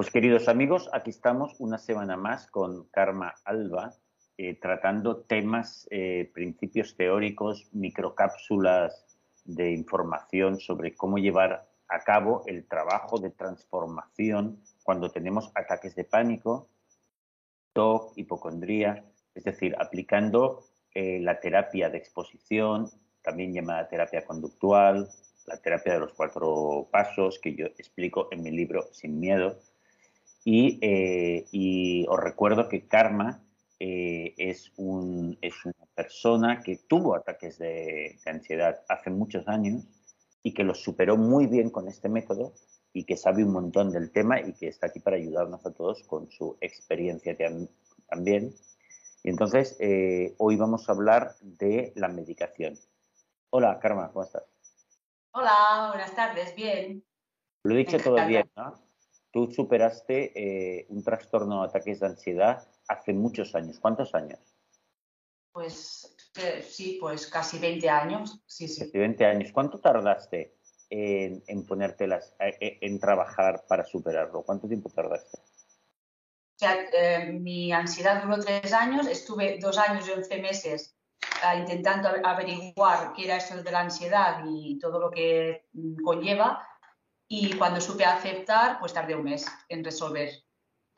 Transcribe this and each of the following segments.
Pues queridos amigos, aquí estamos una semana más con Karma Alba, eh, tratando temas, eh, principios teóricos, microcápsulas de información sobre cómo llevar a cabo el trabajo de transformación cuando tenemos ataques de pánico, TOC, hipocondría, es decir, aplicando eh, la terapia de exposición, también llamada terapia conductual, la terapia de los cuatro pasos que yo explico en mi libro Sin Miedo, eh, y, os recuerdo que Karma eh, es, un, es, una persona que tuvo ataques de, ansiedad hace muchos años y que los superó muy bien con este método y que sabe un montón del tema y que está aquí para ayudarnos a todos con su experiencia también. Y entonces, eh, hoy vamos a hablar de la medicación. Hola, Karma, ¿cómo estás? Hola, buenas tardes, bien. Lo he dicho todo bien, ¿no? Tú superaste eh, un trastorno de ataques de ansiedad hace muchos años. ¿Cuántos años? Pues eh, sí, pues casi 20 años. Sí, sí. Casi 20 años. ¿Cuánto tardaste en, en ponértelas, eh, en trabajar para superarlo? ¿Cuánto tiempo tardaste? O sea, mi ansiedad duró tres años, estuve dos años y once meses intentando averiguar qué era eso de la ansiedad y todo lo que mm, conlleva y cuando supe aceptar, pues tardé un mes en resolver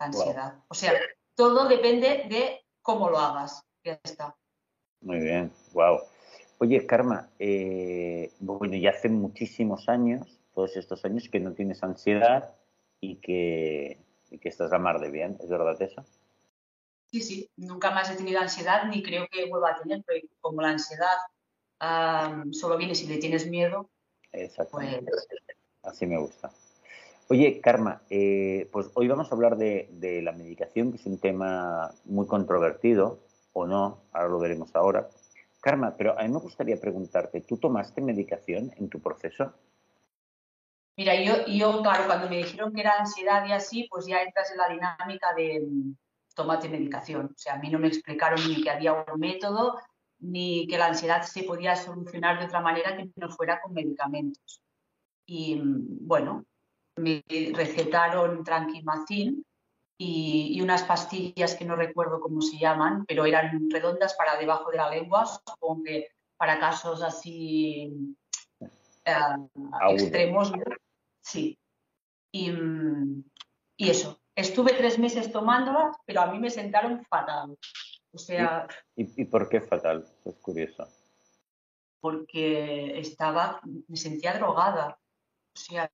la ansiedad. O sea, todo depende de cómo lo hagas. Ya está. Muy bien, wow. Oye, Karma, eh, bueno, ya hace muchísimos años, todos estos años, que no tienes ansiedad y que, que estás a mar de bien, ¿es verdad eso? Sí, sí, nunca más he tenido ansiedad ni creo que vuelva a tener, porque como la ansiedad solo viene si le tienes miedo, pues Así me gusta. Oye, Karma, eh, pues hoy vamos a hablar de, la medicación, que es un tema muy controvertido, o no, ahora lo veremos ahora. Karma, pero a mí me gustaría preguntarte, ¿tú tomaste medicación en tu proceso? Mira, yo, yo, claro, cuando me dijeron que era ansiedad y así, pues ya entras en la dinámica de mm, tomate medicación. O sea, a mí no me explicaron ni que había un método, ni que la ansiedad se podía solucionar de otra manera que no fuera con medicamentos y bueno, me recetaron tranquimacin y, y, unas pastillas que no recuerdo cómo se llaman, pero eran redondas para debajo de la lengua, supongo que para casos así eh, extremos. Sí. Y, y, eso, estuve tres meses tomándolas, pero a mí me sentaron fatal. O sea... ¿Y, y por qué fatal? Es curioso. Porque estaba, me sentía drogada o sea,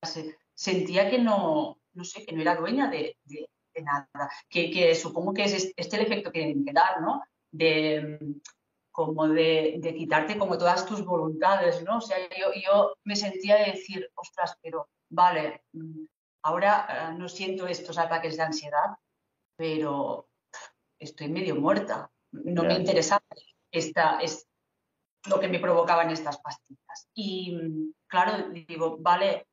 sentía que no, no sé, que no era dueña de, nada. Que, supongo que es este el efecto que deben dar, ¿no? De como de, quitarte como todas tus voluntades, ¿no? O sea, yo, yo me sentía de decir, ostras, pero vale, ahora eh, no siento estos ataques de ansiedad, pero estoy medio muerta. No me interesaba esta, es lo que me provocaban estas pastillas. Y claro, digo, vale,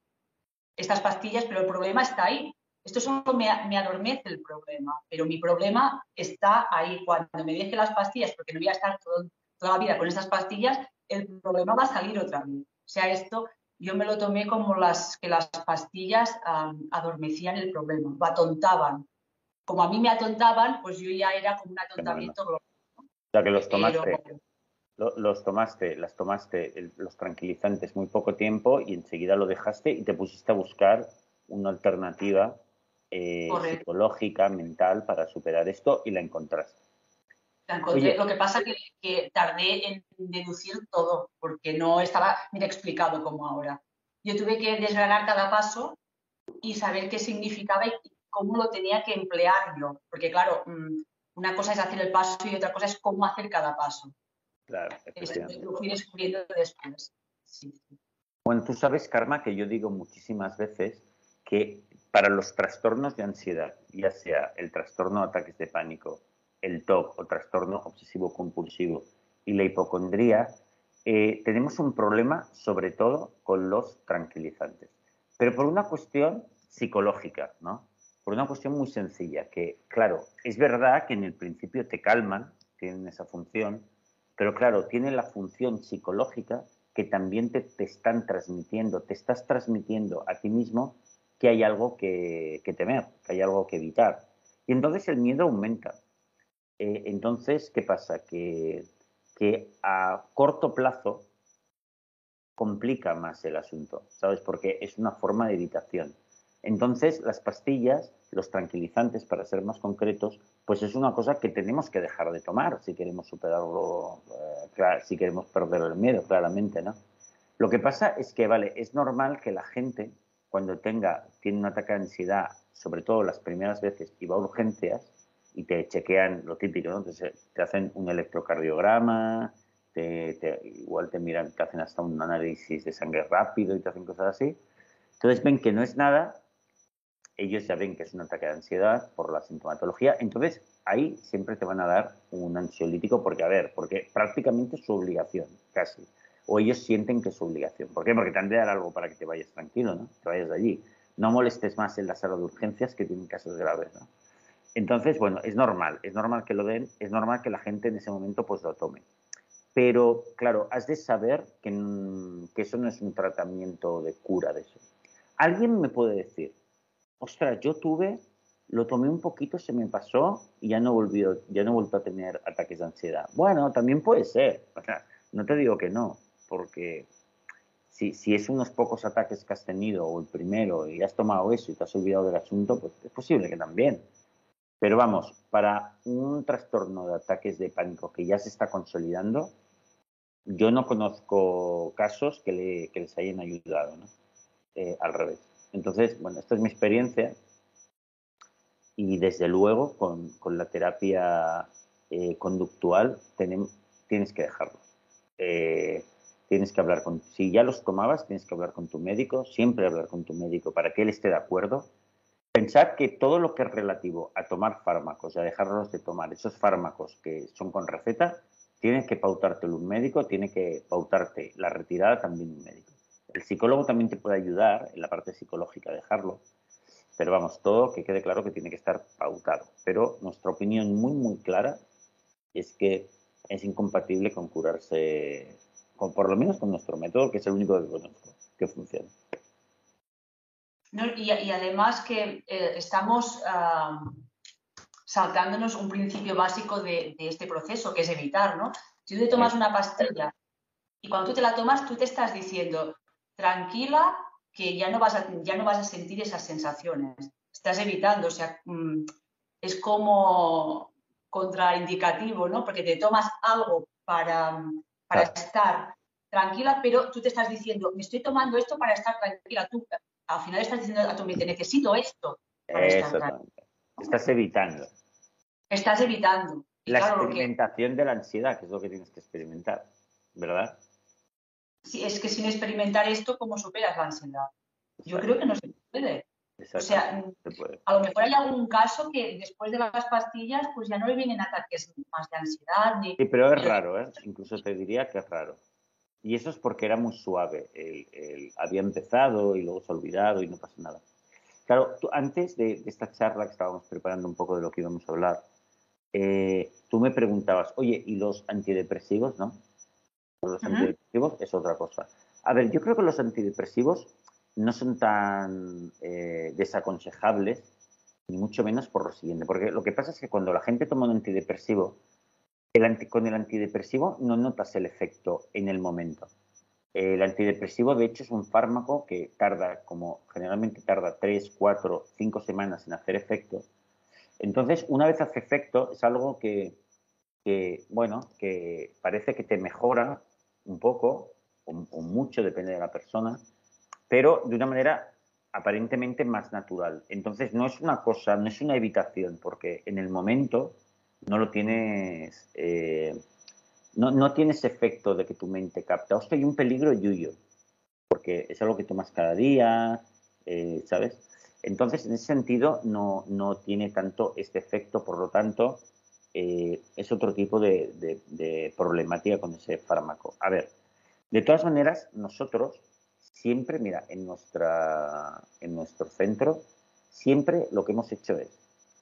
estas pastillas, pero el problema está ahí. Esto solo me, adormece el problema, pero mi problema está ahí. Cuando me deje las pastillas, porque no voy a estar toda la vida con estas pastillas, el problema va a salir otra vez. O sea, esto yo me lo tomé como las que las pastillas adormecían el problema, lo atontaban. Como a mí me atontaban, pues yo ya era como un atontamiento global. O sea, que los tomaste los tomaste, las tomaste los tranquilizantes muy poco tiempo y enseguida lo dejaste y te pusiste a buscar una alternativa eh, psicológica, mental para superar esto y la encontraste. La encontré. Lo que pasa es que, tardé en deducir todo porque no estaba bien explicado como ahora. Yo tuve que desgranar cada paso y saber qué significaba y cómo lo tenía que emplear yo. Porque claro, mm, una cosa es hacer el paso y otra cosa es cómo hacer cada paso. Claro, lo fui descubriendo después. Bueno, tú sabes, Karma, que yo digo muchísimas veces que para los trastornos de ansiedad, ya sea el trastorno de ataques de pánico, el TOC o trastorno obsesivo compulsivo y la hipocondría, eh, tenemos un problema sobre todo con los tranquilizantes. Pero por una cuestión psicológica, ¿no? Por una cuestión muy sencilla, que claro, es verdad que en el principio te calman, tienen esa función, pero claro, tiene la función psicológica que también te, están transmitiendo, te estás transmitiendo a ti mismo que hay algo que, temer, que hay algo que evitar. Y entonces el miedo aumenta. Eh, entonces, ¿qué pasa? Que, que a corto plazo complica más el asunto, ¿sabes? Porque es una forma de evitación. Entonces, las pastillas, los tranquilizantes, para ser más concretos, pues es una cosa que tenemos que dejar de tomar si queremos superarlo, eh, si queremos perder el miedo, claramente, ¿no? Lo que pasa es que, vale, es normal que la gente, cuando tenga, tiene un ataque de ansiedad, sobre todo las primeras veces, y va a urgencias y te chequean lo típico, ¿no? Entonces, te hacen un electrocardiograma, te, igual te miran, te hacen hasta un análisis de sangre rápido y te hacen cosas así. Entonces ven que no es nada, ellos ya ven que es un ataque de ansiedad por la sintomatología, entonces ahí siempre te van a dar un ansiolítico porque, a ver, porque prácticamente es su obligación, casi. O ellos sienten que es su obligación. ¿Por qué? Porque te han de dar algo para que te vayas tranquilo, ¿no? Te vayas de allí. No molestes más en la sala de urgencias que tienen casos graves, ¿no? Entonces, bueno, es normal, es normal que lo den, es normal que la gente en ese momento pues lo tome. Pero, claro, has de saber que, eso no es un tratamiento de cura de eso. Alguien me puede decir, ostras, yo tuve, lo tomé un poquito, se me pasó y ya no volvió, ya no vuelto a tener ataques de ansiedad. Bueno, también puede ser. O sea, no te digo que no, porque si, si, es unos pocos ataques que has tenido o el primero y has tomado eso y te has olvidado del asunto, pues es posible que también. Pero vamos, para un trastorno de ataques de pánico que ya se está consolidando, yo no conozco casos que, les hayan ayudado, ¿no? Eh, al revés. Entonces, bueno, esta es mi experiencia y desde luego con, la terapia eh, conductual tienes que dejarlo. Eh, tienes que hablar con, si ya los tomabas, tienes que hablar con tu médico, siempre hablar con tu médico para que él esté de acuerdo. Pensar que todo lo que es relativo a tomar fármacos, a dejarlos de tomar, esos fármacos que son con receta, Tienes que pautártelo un médico, tiene que pautarte la retirada también un médico. El psicólogo también te puede ayudar en la parte psicológica a dejarlo, pero vamos, todo que quede claro que tiene que estar pautado. Pero nuestra opinión muy, muy clara es que es incompatible con curarse, con, por lo menos con nuestro método, que es el único que conozco que funciona. y, además que eh, estamos ah, saltándonos un principio básico de, este proceso, que es evitar, ¿no? Si tú te tomas una pastilla y cuando tú te la tomas, tú te estás diciendo, tranquila, que ya no vas a, ya no vas a sentir esas sensaciones. Estás evitando, o sea, mm, es como contraindicativo, ¿no? Porque te tomas algo para, para estar tranquila, pero tú te estás diciendo, me estoy tomando esto para estar tranquila. Tú al final estás diciendo a tu mente, necesito esto para estar tranquila. Estás evitando estás evitando. la experimentación de la ansiedad, que es lo que tienes que experimentar, ¿verdad? Sí, es que sin experimentar esto, ¿cómo superas la ansiedad? Yo creo que no se puede. O sea, a lo mejor hay algún caso que después de las pastillas, pues ya no le vienen ataques más de ansiedad. Ni... Sí, pero es raro, ¿eh? Incluso te diría que es raro. Y eso es porque era muy suave. había empezado y luego se ha olvidado y no pasa nada. Claro, antes de, esta charla que estábamos preparando un poco de lo que íbamos a hablar, eh, tú me preguntabas, oye, ¿y los antidepresivos, no? Los antidepresivos es otra cosa. A ver, yo creo que los antidepresivos no son tan eh, desaconsejables, ni mucho menos por lo siguiente, porque lo que pasa es que cuando la gente toma un antidepresivo, con el antidepresivo no notas el efecto en el momento. El antidepresivo, de hecho, es un fármaco que tarda, como generalmente tarda 3, 4, 5 semanas en hacer efecto, entonces, una vez hace efecto, es algo que, bueno, que parece que te mejora un poco o, mucho, depende de la persona, pero de una manera aparentemente más natural. Entonces, no es una cosa, no es una evitación, porque en el momento no lo tienes, eh, no, no, tienes efecto de que tu mente capta. Hostia, hay un peligro yuyo, porque es algo que tomas cada día, eh, ¿sabes? Entonces, en ese sentido, no, tiene tanto este efecto, por lo tanto, eh, es otro tipo de, problemática con ese fármaco. A ver, de todas maneras, nosotros siempre, mira, en, nuestra, en nuestro centro, siempre lo que hemos hecho es,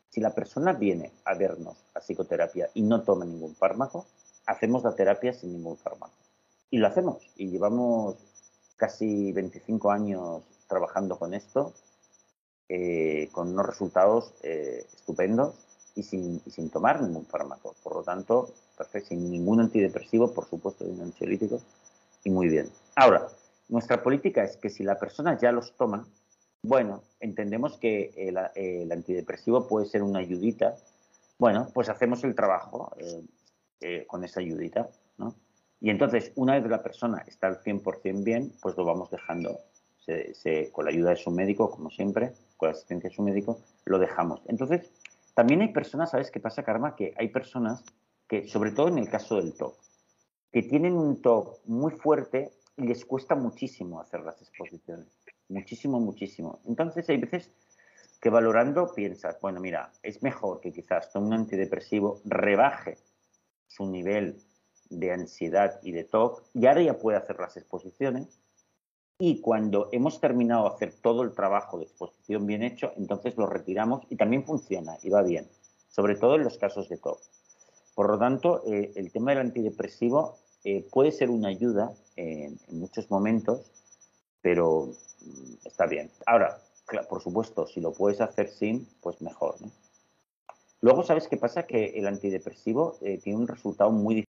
si la persona viene a vernos a psicoterapia y no toma ningún fármaco, hacemos la terapia sin ningún fármaco. Y lo hacemos. Y llevamos casi 25 años trabajando con esto eh, con unos resultados eh, estupendos y sin, sin, tomar ningún fármaco. Por lo tanto, perfecto, sin ningún antidepresivo, por supuesto, un ansiolítico, y muy bien. Ahora, nuestra política es que si la persona ya los toma, bueno, entendemos que el, el antidepresivo puede ser una ayudita. Bueno, pues hacemos el trabajo eh, con esa ayudita, ¿no? Y entonces, una vez la persona está al 100% bien, pues lo vamos dejando con la ayuda de su médico, como siempre, con la asistencia de su médico, lo dejamos. Entonces, también hay personas, ¿sabes qué pasa, Karma? Que hay personas que, sobre todo en el caso del TOC, que tienen un TOC muy fuerte y les cuesta muchísimo hacer las exposiciones. Muchísimo, muchísimo. Entonces, hay veces que valorando piensas, bueno, mira, es mejor que quizás con un antidepresivo rebaje su nivel de ansiedad y de TOC y ahora ya puede hacer las exposiciones y cuando hemos terminado de hacer todo el trabajo de exposición bien hecho, entonces lo retiramos y también funciona y va bien, sobre todo en los casos de TOC. Por lo tanto, eh, el tema del antidepresivo eh, puede ser una ayuda en, muchos momentos, pero mm, está bien. Ahora, por supuesto, si lo puedes hacer sin, pues mejor. Luego, ¿sabes qué pasa? Que el antidepresivo eh, tiene un resultado muy